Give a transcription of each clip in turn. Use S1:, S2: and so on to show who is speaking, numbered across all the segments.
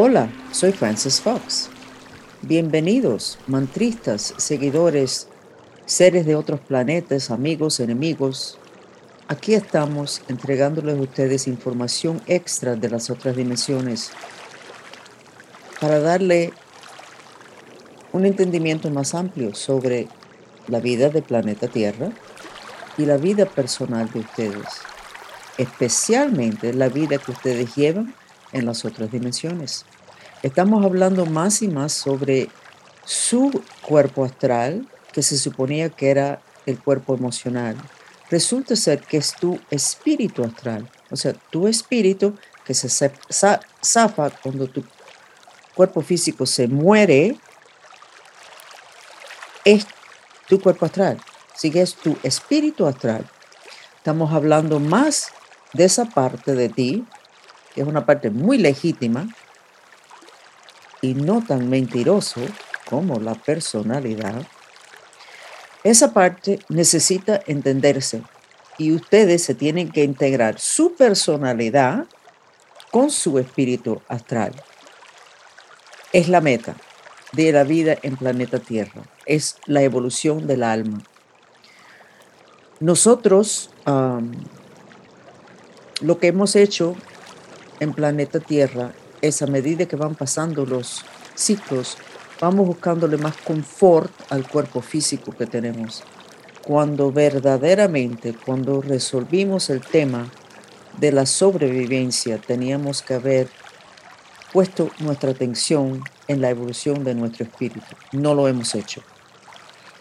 S1: Hola, soy Francis Fox. Bienvenidos, mantristas, seguidores, seres de otros planetas, amigos, enemigos. Aquí estamos entregándoles a ustedes información extra de las otras dimensiones para darle un entendimiento más amplio sobre la vida del planeta Tierra y la vida personal de ustedes, especialmente la vida que ustedes llevan en las otras dimensiones. Estamos hablando más y más sobre su cuerpo astral, que se suponía que era el cuerpo emocional. Resulta ser que es tu espíritu astral, o sea, tu espíritu que se zafa cuando tu cuerpo físico se muere, es tu cuerpo astral, sigue es tu espíritu astral. Estamos hablando más de esa parte de ti es una parte muy legítima y no tan mentiroso como la personalidad, esa parte necesita entenderse y ustedes se tienen que integrar su personalidad con su espíritu astral. Es la meta de la vida en planeta Tierra, es la evolución del alma. Nosotros lo que hemos hecho en planeta Tierra es a medida que van pasando los ciclos, vamos buscándole más confort al cuerpo físico que tenemos. Cuando verdaderamente, cuando resolvimos el tema de la sobrevivencia, teníamos que haber puesto nuestra atención en la evolución de nuestro espíritu. No lo hemos hecho.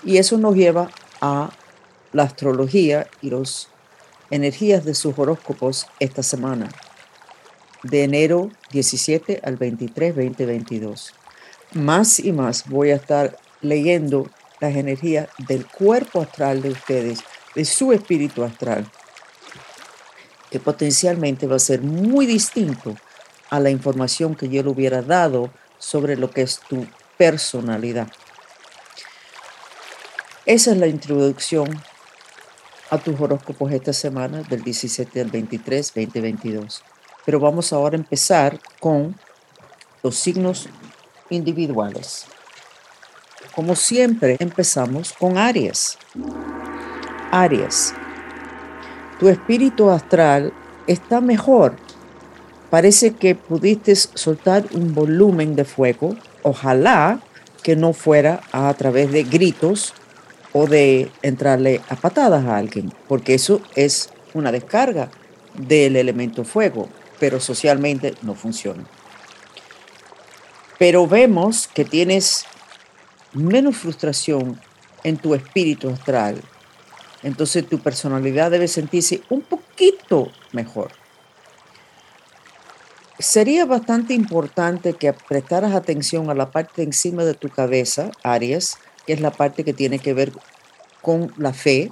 S1: Y eso nos lleva a la astrología y las energías de sus horóscopos esta semana de enero 17 al 23, 2022. Más y más voy a estar leyendo las energías del cuerpo astral de ustedes, de su espíritu astral, que potencialmente va a ser muy distinto a la información que yo le hubiera dado sobre lo que es tu personalidad. Esa es la introducción a tus horóscopos esta semana del 17 al 23, 2022. Pero vamos ahora a empezar con los signos individuales. Como siempre, empezamos con Aries. Aries, tu espíritu astral está mejor. Parece que pudiste soltar un volumen de fuego. Ojalá que no fuera a, través de gritos o de entrarle a patadas a alguien, porque eso es una descarga del elemento fuego pero socialmente no funciona. Pero vemos que tienes menos frustración en tu espíritu astral. Entonces tu personalidad debe sentirse un poquito mejor. Sería bastante importante que prestaras atención a la parte encima de tu cabeza, Aries, que es la parte que tiene que ver con la fe,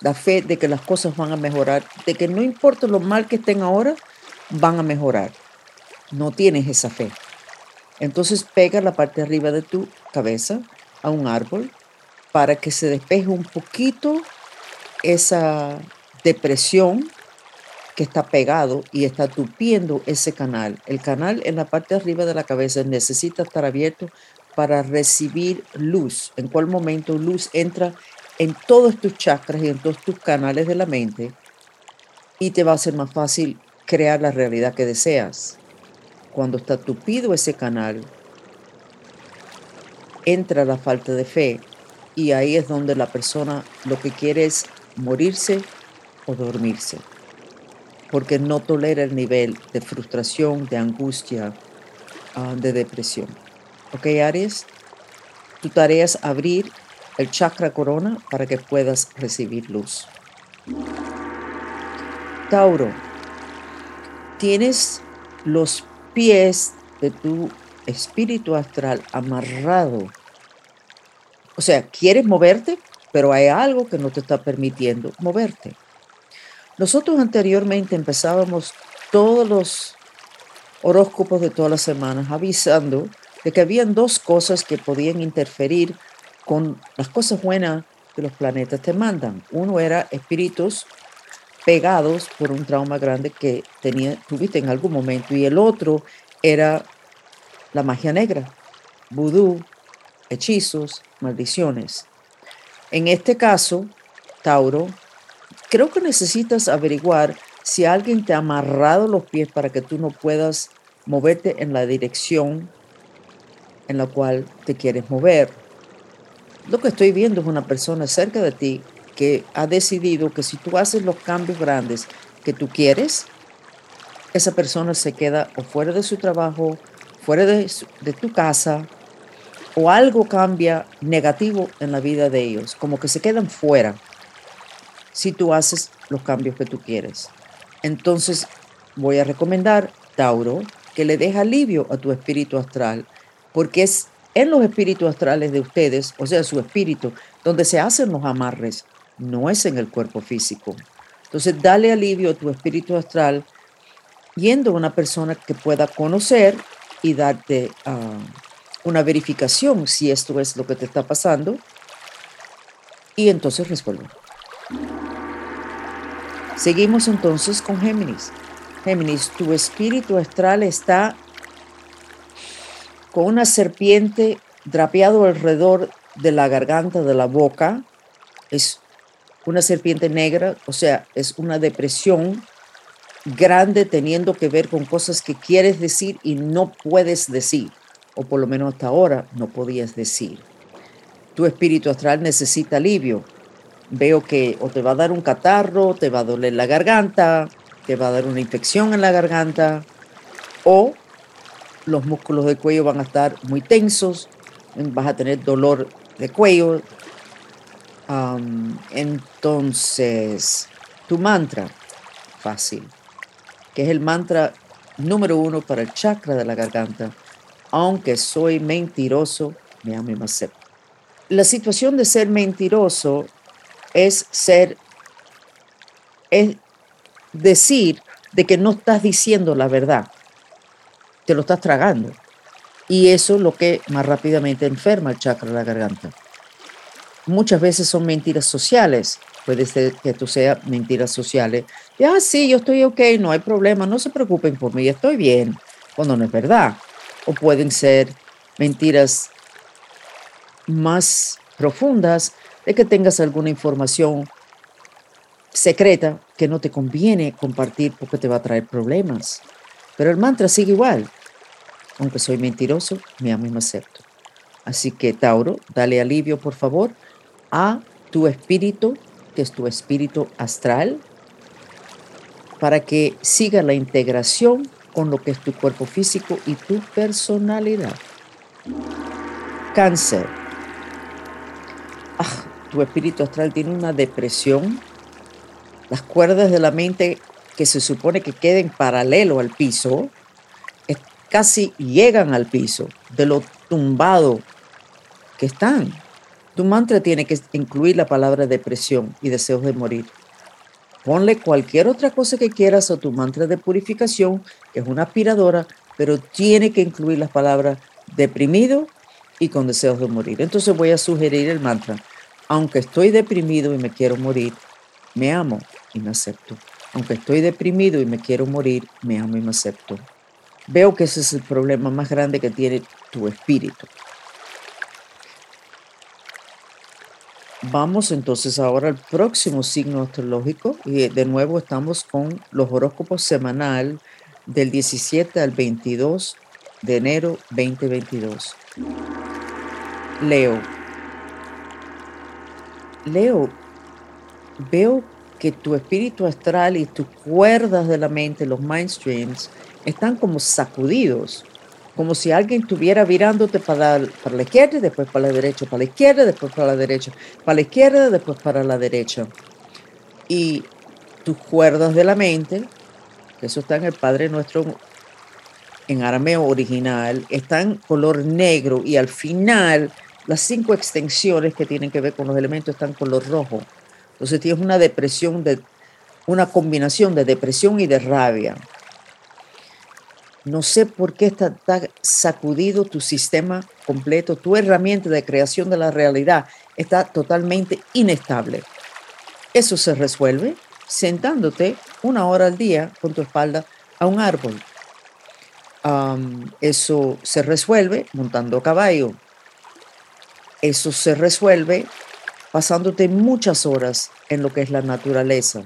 S1: la fe de que las cosas van a mejorar, de que no importa lo mal que estén ahora, van a mejorar. No tienes esa fe. Entonces pega la parte arriba de tu cabeza a un árbol para que se despeje un poquito esa depresión que está pegado y está tupiendo ese canal. El canal en la parte arriba de la cabeza necesita estar abierto para recibir luz. En cual momento luz entra en todos tus chakras y en todos tus canales de la mente y te va a ser más fácil crear la realidad que deseas. Cuando está tupido ese canal, entra la falta de fe y ahí es donde la persona lo que quiere es morirse o dormirse, porque no tolera el nivel de frustración, de angustia, ah, de depresión. ¿Ok, Aries? Tu tarea es abrir el chakra corona para que puedas recibir luz. Tauro, tienes los pies de tu espíritu astral amarrado. O sea, quieres moverte, pero hay algo que no te está permitiendo moverte. Nosotros anteriormente empezábamos todos los horóscopos de todas las semanas avisando de que habían dos cosas que podían interferir con las cosas buenas que los planetas te mandan. Uno era espíritus pegados por un trauma grande que tenía, tuviste en algún momento y el otro era la magia negra, vudú, hechizos, maldiciones. En este caso, Tauro, creo que necesitas averiguar si alguien te ha amarrado los pies para que tú no puedas moverte en la dirección en la cual te quieres mover. Lo que estoy viendo es una persona cerca de ti ha decidido que si tú haces los cambios grandes que tú quieres, esa persona se queda o fuera de su trabajo, fuera de, de tu casa, o algo cambia negativo en la vida de ellos, como que se quedan fuera si tú haces los cambios que tú quieres. Entonces, voy a recomendar, Tauro, que le deje alivio a tu espíritu astral, porque es en los espíritus astrales de ustedes, o sea, su espíritu, donde se hacen los amarres, no es en el cuerpo físico. Entonces, dale alivio a tu espíritu astral yendo a una persona que pueda conocer y darte ah, una verificación si esto es lo que te está pasando y entonces resuelve. Seguimos entonces con Géminis. Géminis, tu espíritu astral está con una serpiente drapeado alrededor de la garganta de la boca. Es una serpiente negra, o sea, es una depresión grande teniendo que ver con cosas que quieres decir y no puedes decir, o por lo menos hasta ahora no podías decir. Tu espíritu astral necesita alivio. Veo que o te va a dar un catarro, te va a doler la garganta, te va a dar una infección en la garganta, o los músculos del cuello van a estar muy tensos, vas a tener dolor de cuello. Entonces, tu mantra, fácil que es el mantra número uno para el chakra de la garganta. Aunque soy mentiroso, me amo y me acepto. La situación de ser mentiroso es ser, es decir de que no estás diciendo la verdad, te lo estás tragando. Y eso es lo que más rápidamente enferma el chakra de la garganta. Muchas veces son mentiras sociales, Puede ser que esto sea mentiras sociales. Ya, ah, sí, yo estoy ok, no hay problema, no se preocupen por mí, estoy bien, cuando no es verdad. O pueden ser mentiras más profundas de que tengas alguna información secreta que no te conviene compartir porque te va a traer problemas. Pero el mantra sigue igual. Aunque soy mentiroso, me amo y me acepto. Así que, Tauro, dale alivio, por favor, a tu espíritu que es tu espíritu astral, para que siga la integración con lo que es tu cuerpo físico y tu personalidad. Cáncer. Ah, tu espíritu astral tiene una depresión. Las cuerdas de la mente que se supone que queden paralelo al piso, casi llegan al piso de lo tumbado que están. Tu mantra tiene que incluir la palabra depresión y deseos de morir. Ponle cualquier otra cosa que quieras a tu mantra de purificación, que es una aspiradora, pero tiene que incluir las palabras deprimido y con deseos de morir. Entonces voy a sugerir el mantra. Aunque estoy deprimido y me quiero morir, me amo y me acepto. Aunque estoy deprimido y me quiero morir, me amo y me acepto. Veo que ese es el problema más grande que tiene tu espíritu. Vamos entonces ahora al próximo signo astrológico y de nuevo estamos con los horóscopos semanal del 17 al 22 de enero 2022. Leo. Leo, veo que tu espíritu astral y tus cuerdas de la mente, los mindstreams, están como sacudidos como si alguien estuviera virándote para, para la izquierda y después para la derecha, para la izquierda, después para la derecha, para la izquierda, después para la derecha. Y tus cuerdas de la mente, que eso está en el Padre Nuestro en arameo original, están color negro y al final las cinco extensiones que tienen que ver con los elementos están color rojo. Entonces tienes una depresión de una combinación de depresión y de rabia. No sé por qué está, sacudido tu sistema completo, tu herramienta de creación de la realidad está totalmente inestable. Eso se resuelve sentándote una hora al día con tu espalda a un árbol. eso se resuelve montando caballo. Eso se resuelve pasándote muchas horas en lo que es la naturaleza,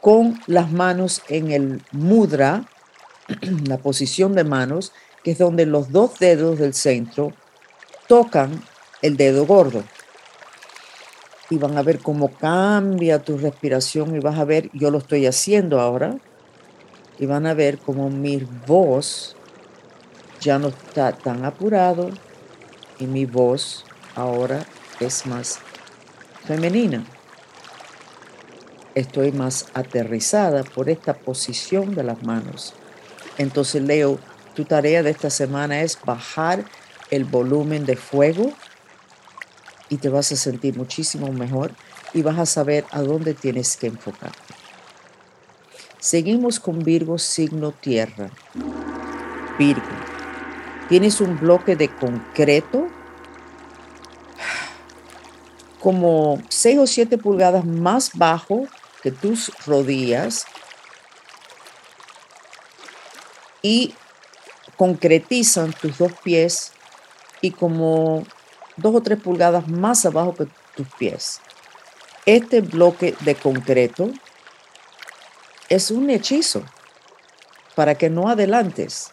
S1: con las manos en el mudra, la posición de manos, que es donde los dos dedos del centro tocan el dedo gordo. Y van a ver cómo cambia tu respiración y vas a ver, yo lo estoy haciendo ahora, y van a ver cómo mi voz ya no está tan apurado y mi voz ahora es más femenina. Estoy más aterrizada por esta posición de las manos. Entonces, Leo, tu tarea de esta semana es bajar el volumen de fuego y te vas a sentir muchísimo mejor y vas a saber a dónde tienes que enfocarte. Seguimos con Virgo signo tierra. Virgo, tienes un bloque de concreto como 6 o 7 pulgadas más bajo que tus rodillas y concretizan tus dos pies y como dos o tres pulgadas más abajo que tus pies. Este bloque de concreto es un hechizo para que no adelantes.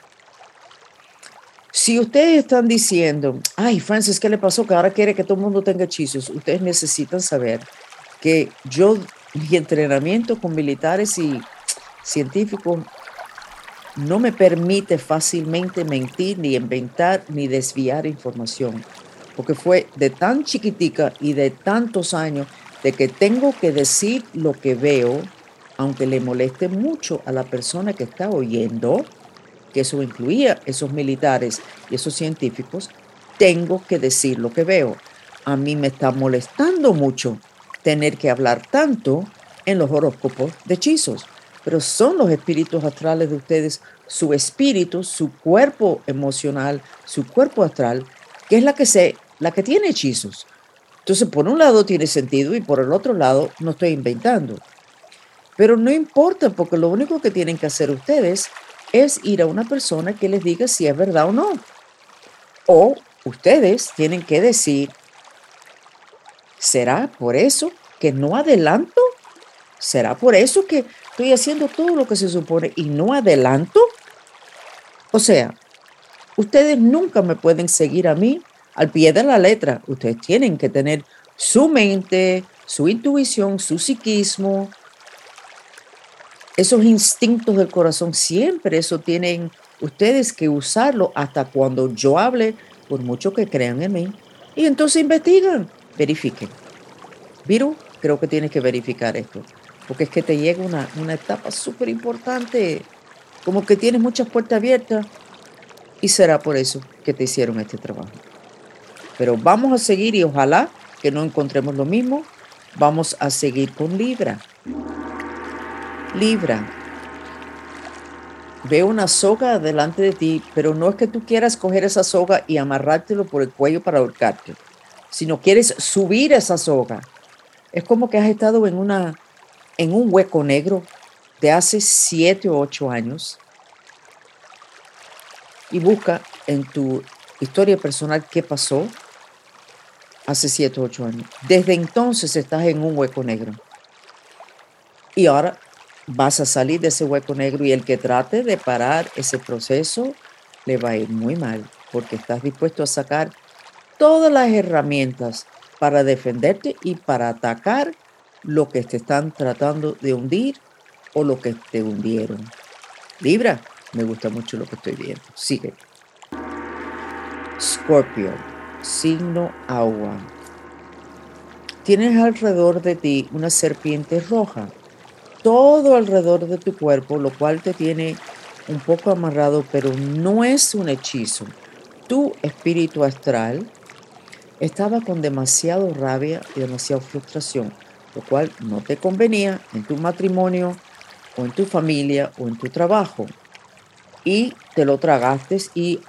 S1: Si ustedes están diciendo, ay, Francis, ¿qué le pasó? Que ahora quiere que todo el mundo tenga hechizos. Ustedes necesitan saber que yo, mi entrenamiento con militares y científicos no me permite fácilmente mentir, ni inventar, ni desviar información, porque fue de tan chiquitica y de tantos años de que tengo que decir lo que veo, aunque le moleste mucho a la persona que está oyendo, que eso incluía esos militares y esos científicos, tengo que decir lo que veo. A mí me está molestando mucho tener que hablar tanto en los horóscopos de hechizos, pero son los espíritus astrales de ustedes, su espíritu, su cuerpo emocional, su cuerpo astral, que es la que se, la que tiene hechizos. Entonces, por un lado tiene sentido y por el otro lado no estoy inventando. Pero no importa, porque lo único que tienen que hacer ustedes es ir a una persona que les diga si es verdad o no. O ustedes tienen que decir, ¿será por eso que no adelanto? ¿Será por eso que estoy haciendo todo lo que se supone y no adelanto? O sea, ustedes nunca me pueden seguir a mí al pie de la letra. Ustedes tienen que tener su mente, su intuición, su psiquismo, esos instintos del corazón, siempre eso tienen ustedes que usarlo hasta cuando yo hable, por mucho que crean en mí. Y entonces investigan, verifiquen. Viru, creo que tienes que verificar esto, porque es que te llega una, una etapa súper importante, como que tienes muchas puertas abiertas y será por eso que te hicieron este trabajo. Pero vamos a seguir y ojalá que no encontremos lo mismo. Vamos a seguir con Libra. Libra, veo una soga delante de ti, pero no es que tú quieras coger esa soga y amarrártelo por el cuello para ahorcarte, sino quieres subir esa soga. Es como que has estado en, una, en un hueco negro de hace siete o ocho años y busca en tu historia personal qué pasó hace siete o ocho años. Desde entonces estás en un hueco negro. Y ahora vas a salir de ese hueco negro y el que trate de parar ese proceso le va a ir muy mal porque estás dispuesto a sacar todas las herramientas para defenderte y para atacar lo que te están tratando de hundir o lo que te hundieron. Libra, me gusta mucho lo que estoy viendo. Sigue. Scorpio, signo agua. Tienes alrededor de ti una serpiente roja todo alrededor de tu cuerpo, lo cual te tiene un poco amarrado, pero no es un hechizo. Tu espíritu astral estaba con demasiado rabia y demasiada frustración, lo cual no te convenía en tu matrimonio o en tu familia o en tu trabajo. Y te lo tragaste y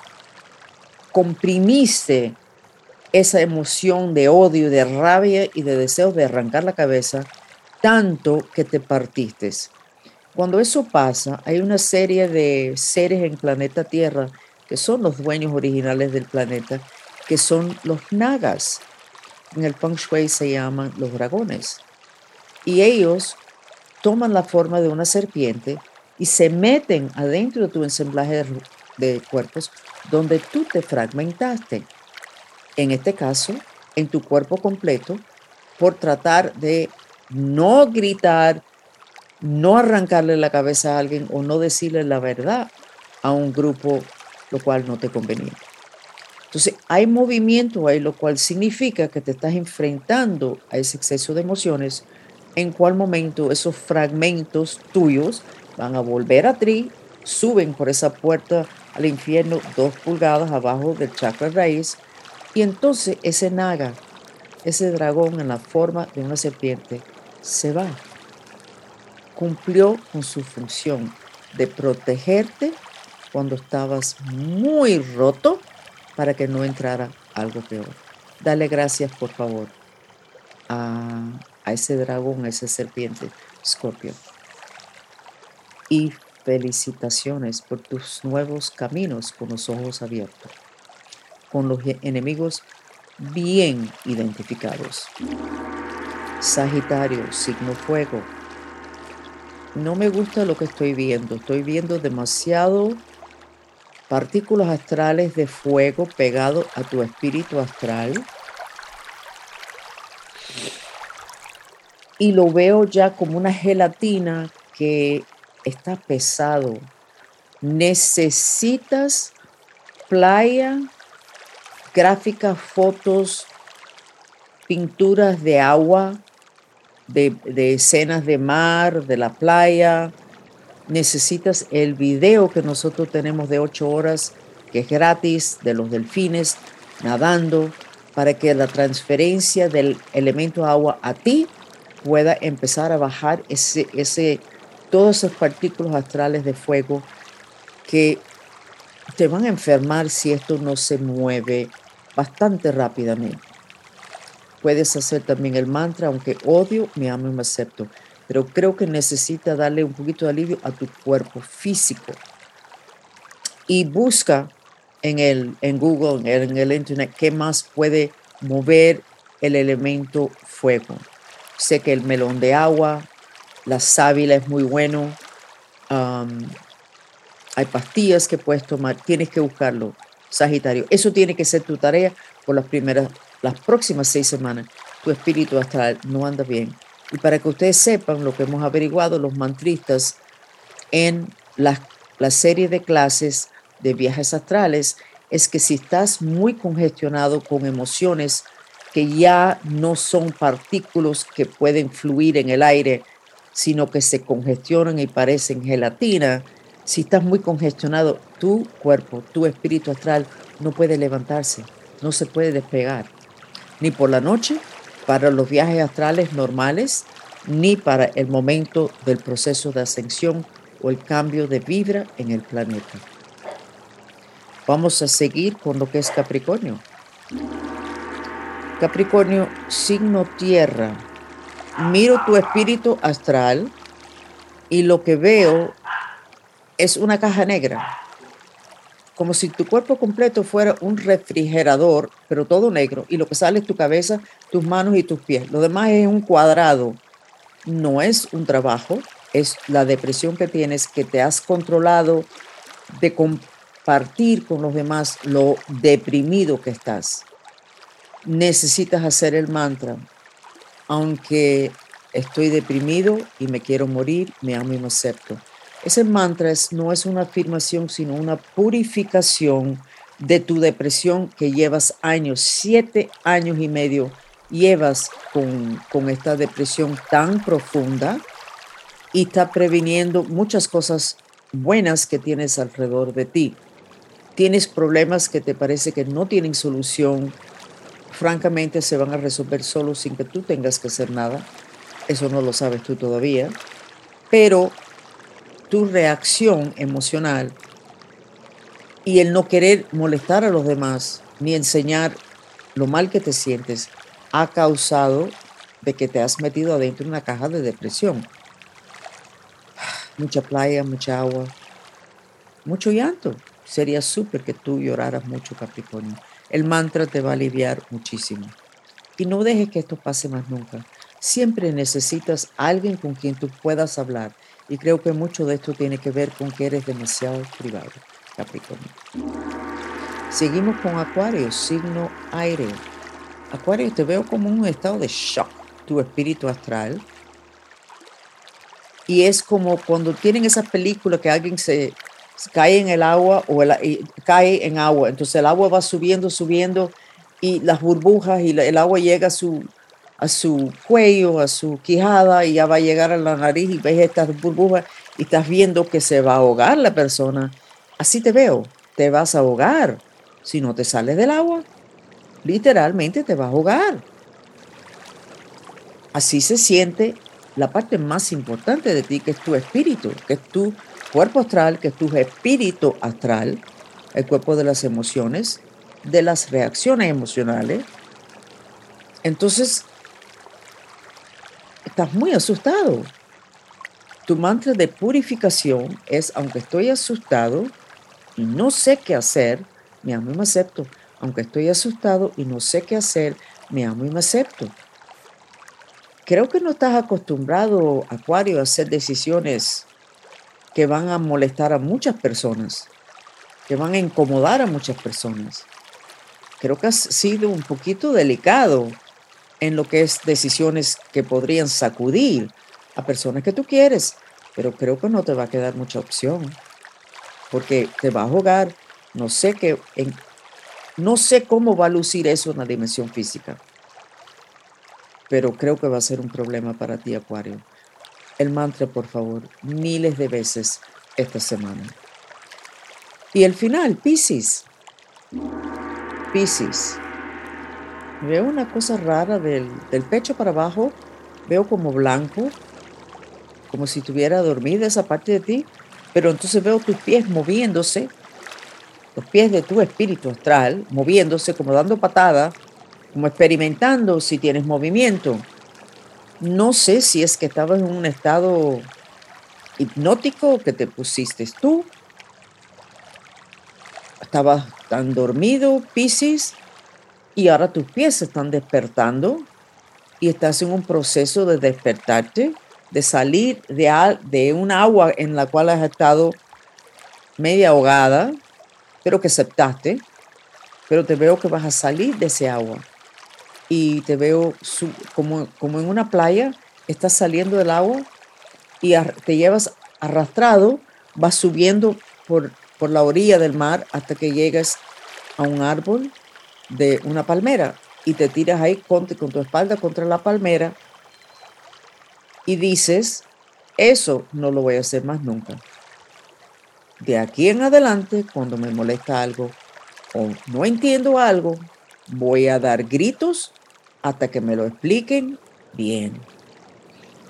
S1: comprimiste esa emoción de odio, de rabia y de deseo de arrancar la cabeza tanto que te partiste. Cuando eso pasa, hay una serie de seres en planeta Tierra que son los dueños originales del planeta, que son los nagas. En el feng shui se llaman los dragones. Y ellos toman la forma de una serpiente y se meten adentro de tu ensamblaje de, cuerpos donde tú te fragmentaste. En este caso, en tu cuerpo completo, por tratar de no gritar, no arrancarle la cabeza a alguien o no decirle la verdad a un grupo, lo cual no te convenía. Entonces, hay movimiento ahí, lo cual significa que te estás enfrentando a ese exceso de emociones, en cual momento esos fragmentos tuyos van a volver a ti, suben por esa puerta al infierno dos pulgadas abajo del chakra raíz, y entonces ese naga, ese dragón en la forma de una serpiente, se va. Cumplió con su función de protegerte cuando estabas muy roto para que no entrara algo peor. Dale gracias, por favor, a, ese dragón, a esa serpiente, Scorpio. Y felicitaciones por tus nuevos caminos con los ojos abiertos, con los enemigos bien identificados. Sagitario, signo fuego. No me gusta lo que estoy viendo. Estoy viendo demasiado partículas astrales de fuego pegado a tu espíritu astral. Y lo veo ya como una gelatina que está pesado. Necesitas playa, gráficas, fotos, pinturas de agua, de, escenas de mar, de la playa. Necesitas el video que nosotros tenemos de ocho horas, que es gratis, de los delfines nadando, para que la transferencia del elemento agua a ti pueda empezar a bajar ese, ese, todos esos partículas astrales de fuego que te van a enfermar si esto no se mueve bastante rápidamente. Puedes hacer también el mantra, aunque odio, me amo y me acepto. Pero creo que necesita darle un poquito de alivio a tu cuerpo físico. Y busca en, el, en Google, en el Internet, qué más puede mover el elemento fuego. Sé que el melón de agua, la sábila es muy bueno. hay pastillas que puedes tomar. Tienes que buscarlo, Sagitario. Eso tiene que ser tu tarea por las primeras las próximas seis semanas tu espíritu astral no anda bien. Y para que ustedes sepan lo que hemos averiguado los mantristas en la, la serie de clases de viajes astrales, es que si estás muy congestionado con emociones que ya no son partículas que pueden fluir en el aire, sino que se congestionan y parecen gelatina, si estás muy congestionado, tu cuerpo, tu espíritu astral no puede levantarse, no se puede despegar ni por la noche para los viajes astrales normales, ni para el momento del proceso de ascensión o el cambio de vibra en el planeta. Vamos a seguir con lo que es Capricornio. Capricornio, signo tierra. Miro tu espíritu astral y lo que veo es una caja negra como si tu cuerpo completo fuera un refrigerador, pero todo negro, y lo que sale es tu cabeza, tus manos y tus pies. Lo demás es un cuadrado. No es un trabajo, es la depresión que tienes, que te has controlado de compartir con los demás lo deprimido que estás. Necesitas hacer el mantra. Aunque estoy deprimido y me quiero morir, me amo y me acepto ese mantra no es una afirmación, sino una purificación de tu depresión que llevas años, siete años y medio llevas con, con esta depresión tan profunda y está previniendo muchas cosas buenas que tienes alrededor de ti. Tienes problemas que te parece que no tienen solución, francamente se van a resolver solo sin que tú tengas que hacer nada. Eso no lo sabes tú todavía. Pero tu reacción emocional y el no querer molestar a los demás ni enseñar lo mal que te sientes ha causado de que te has metido adentro de una caja de depresión. mucha playa, mucha agua, mucho llanto. Sería súper que tú lloraras mucho, Capricornio. El mantra te va a aliviar muchísimo. Y no dejes que esto pase más nunca. Siempre necesitas alguien con quien tú puedas hablar. Y creo que mucho de esto tiene que ver con que eres demasiado privado, Capricornio. Seguimos con Acuario, signo aire. Acuario, te veo como un estado de shock, tu espíritu astral. Y es como cuando tienen esas películas que alguien se cae en el agua o cae en agua. Entonces el agua va subiendo, subiendo y las burbujas y el agua llega a su, a su cuello, a su quijada y ya va a llegar a la nariz y ves estas burbujas y estás viendo que se va a ahogar la persona. Así te veo, te vas a ahogar. Si no te sales del agua, literalmente te vas a ahogar. Así se siente la parte más importante de ti, que es tu espíritu, que es tu cuerpo astral, que es tu espíritu astral, el cuerpo de las emociones, de las reacciones emocionales. Entonces, estás muy asustado. Tu mantra de purificación es, aunque estoy asustado y no sé qué hacer, me amo y me acepto. Aunque estoy asustado y no sé qué hacer, me amo y me acepto. Creo que no estás acostumbrado, Acuario, a hacer decisiones que van a molestar a muchas personas, que van a incomodar a muchas personas. Creo que has sido un poquito delicado en lo que es decisiones que podrían sacudir a personas que tú quieres, pero creo que no te va a quedar mucha opción, porque te va a jugar, no sé qué, no sé cómo va a lucir eso en la dimensión física, pero creo que va a ser un problema para ti, Acuario el mantra, por favor, miles de veces esta semana. Y el final, Pisces. Pisces. Veo una cosa rara del, del pecho para abajo. Veo como blanco, como si tuviera dormida esa parte de ti. Pero entonces veo tus pies moviéndose, los pies de tu espíritu astral, moviéndose, como dando patada, como experimentando si tienes movimiento. No sé si es que estabas en un estado hipnótico que te pusiste tú. Estabas tan dormido, Piscis, y ahora tus pies se están despertando y estás en un proceso de despertarte, de salir de, de un agua en la cual has estado media ahogada, pero que aceptaste, pero te veo que vas a salir de ese agua y te veo como, como en una playa, estás saliendo del agua y te llevas arrastrado, vas subiendo por, por la orilla del mar hasta que llegas a un árbol de una palmera y te tiras ahí con, con tu espalda contra la palmera y dices, eso no lo voy a hacer más nunca. De aquí en adelante, cuando me molesta algo o no entiendo algo, voy a dar gritos hasta que me lo expliquen bien.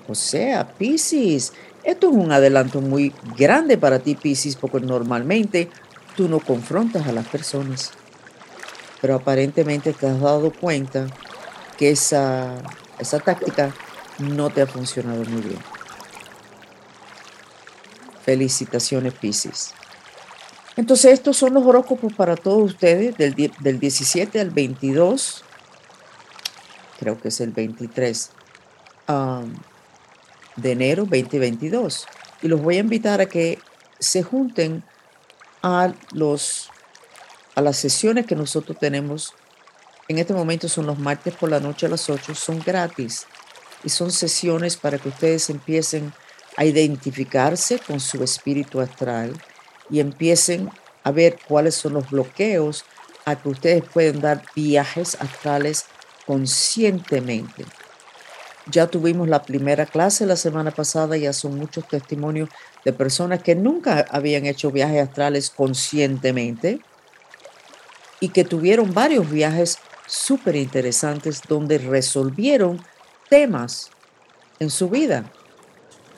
S1: O sea, Piscis, esto es un adelanto muy grande para ti, Piscis, porque normalmente tú no confrontas a las personas. Pero aparentemente te has dado cuenta que esa, esa táctica no te ha funcionado muy bien. Felicitaciones, Piscis. Entonces, estos son los horóscopos para todos ustedes del, del 17 al 22 creo que es el 23 de enero 2022. Y los voy a invitar a que se junten a, los, a las sesiones que nosotros tenemos. En este momento son los martes por la noche a las 8, son gratis y son sesiones para que ustedes empiecen a identificarse con su espíritu astral y empiecen a ver cuáles son los bloqueos a que ustedes pueden dar viajes astrales conscientemente. Ya tuvimos la primera clase la semana pasada, ya son muchos testimonios de personas que nunca habían hecho viajes astrales conscientemente y que tuvieron varios viajes súper interesantes donde resolvieron temas en su vida.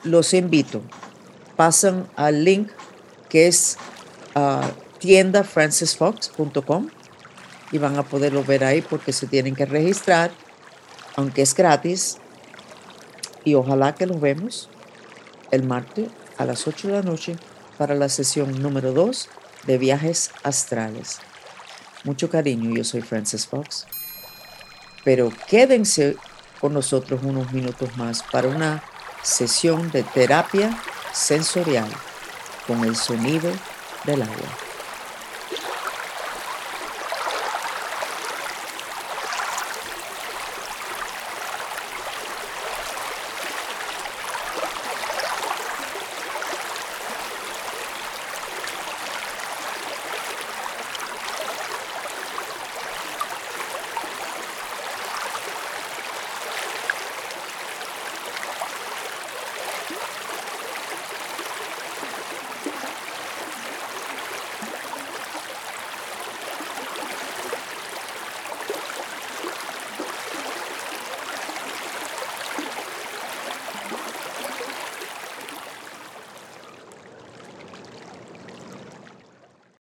S1: Los invito, pasan al link que es uh, tiendafrancisfox.com y van a poderlo ver ahí porque se tienen que registrar, aunque es gratis. Y ojalá que los vemos el martes a las 8 de la noche para la sesión número 2 de viajes astrales. Mucho cariño, yo soy Frances Fox. Pero quédense con nosotros unos minutos más para una sesión de terapia sensorial con el sonido del agua.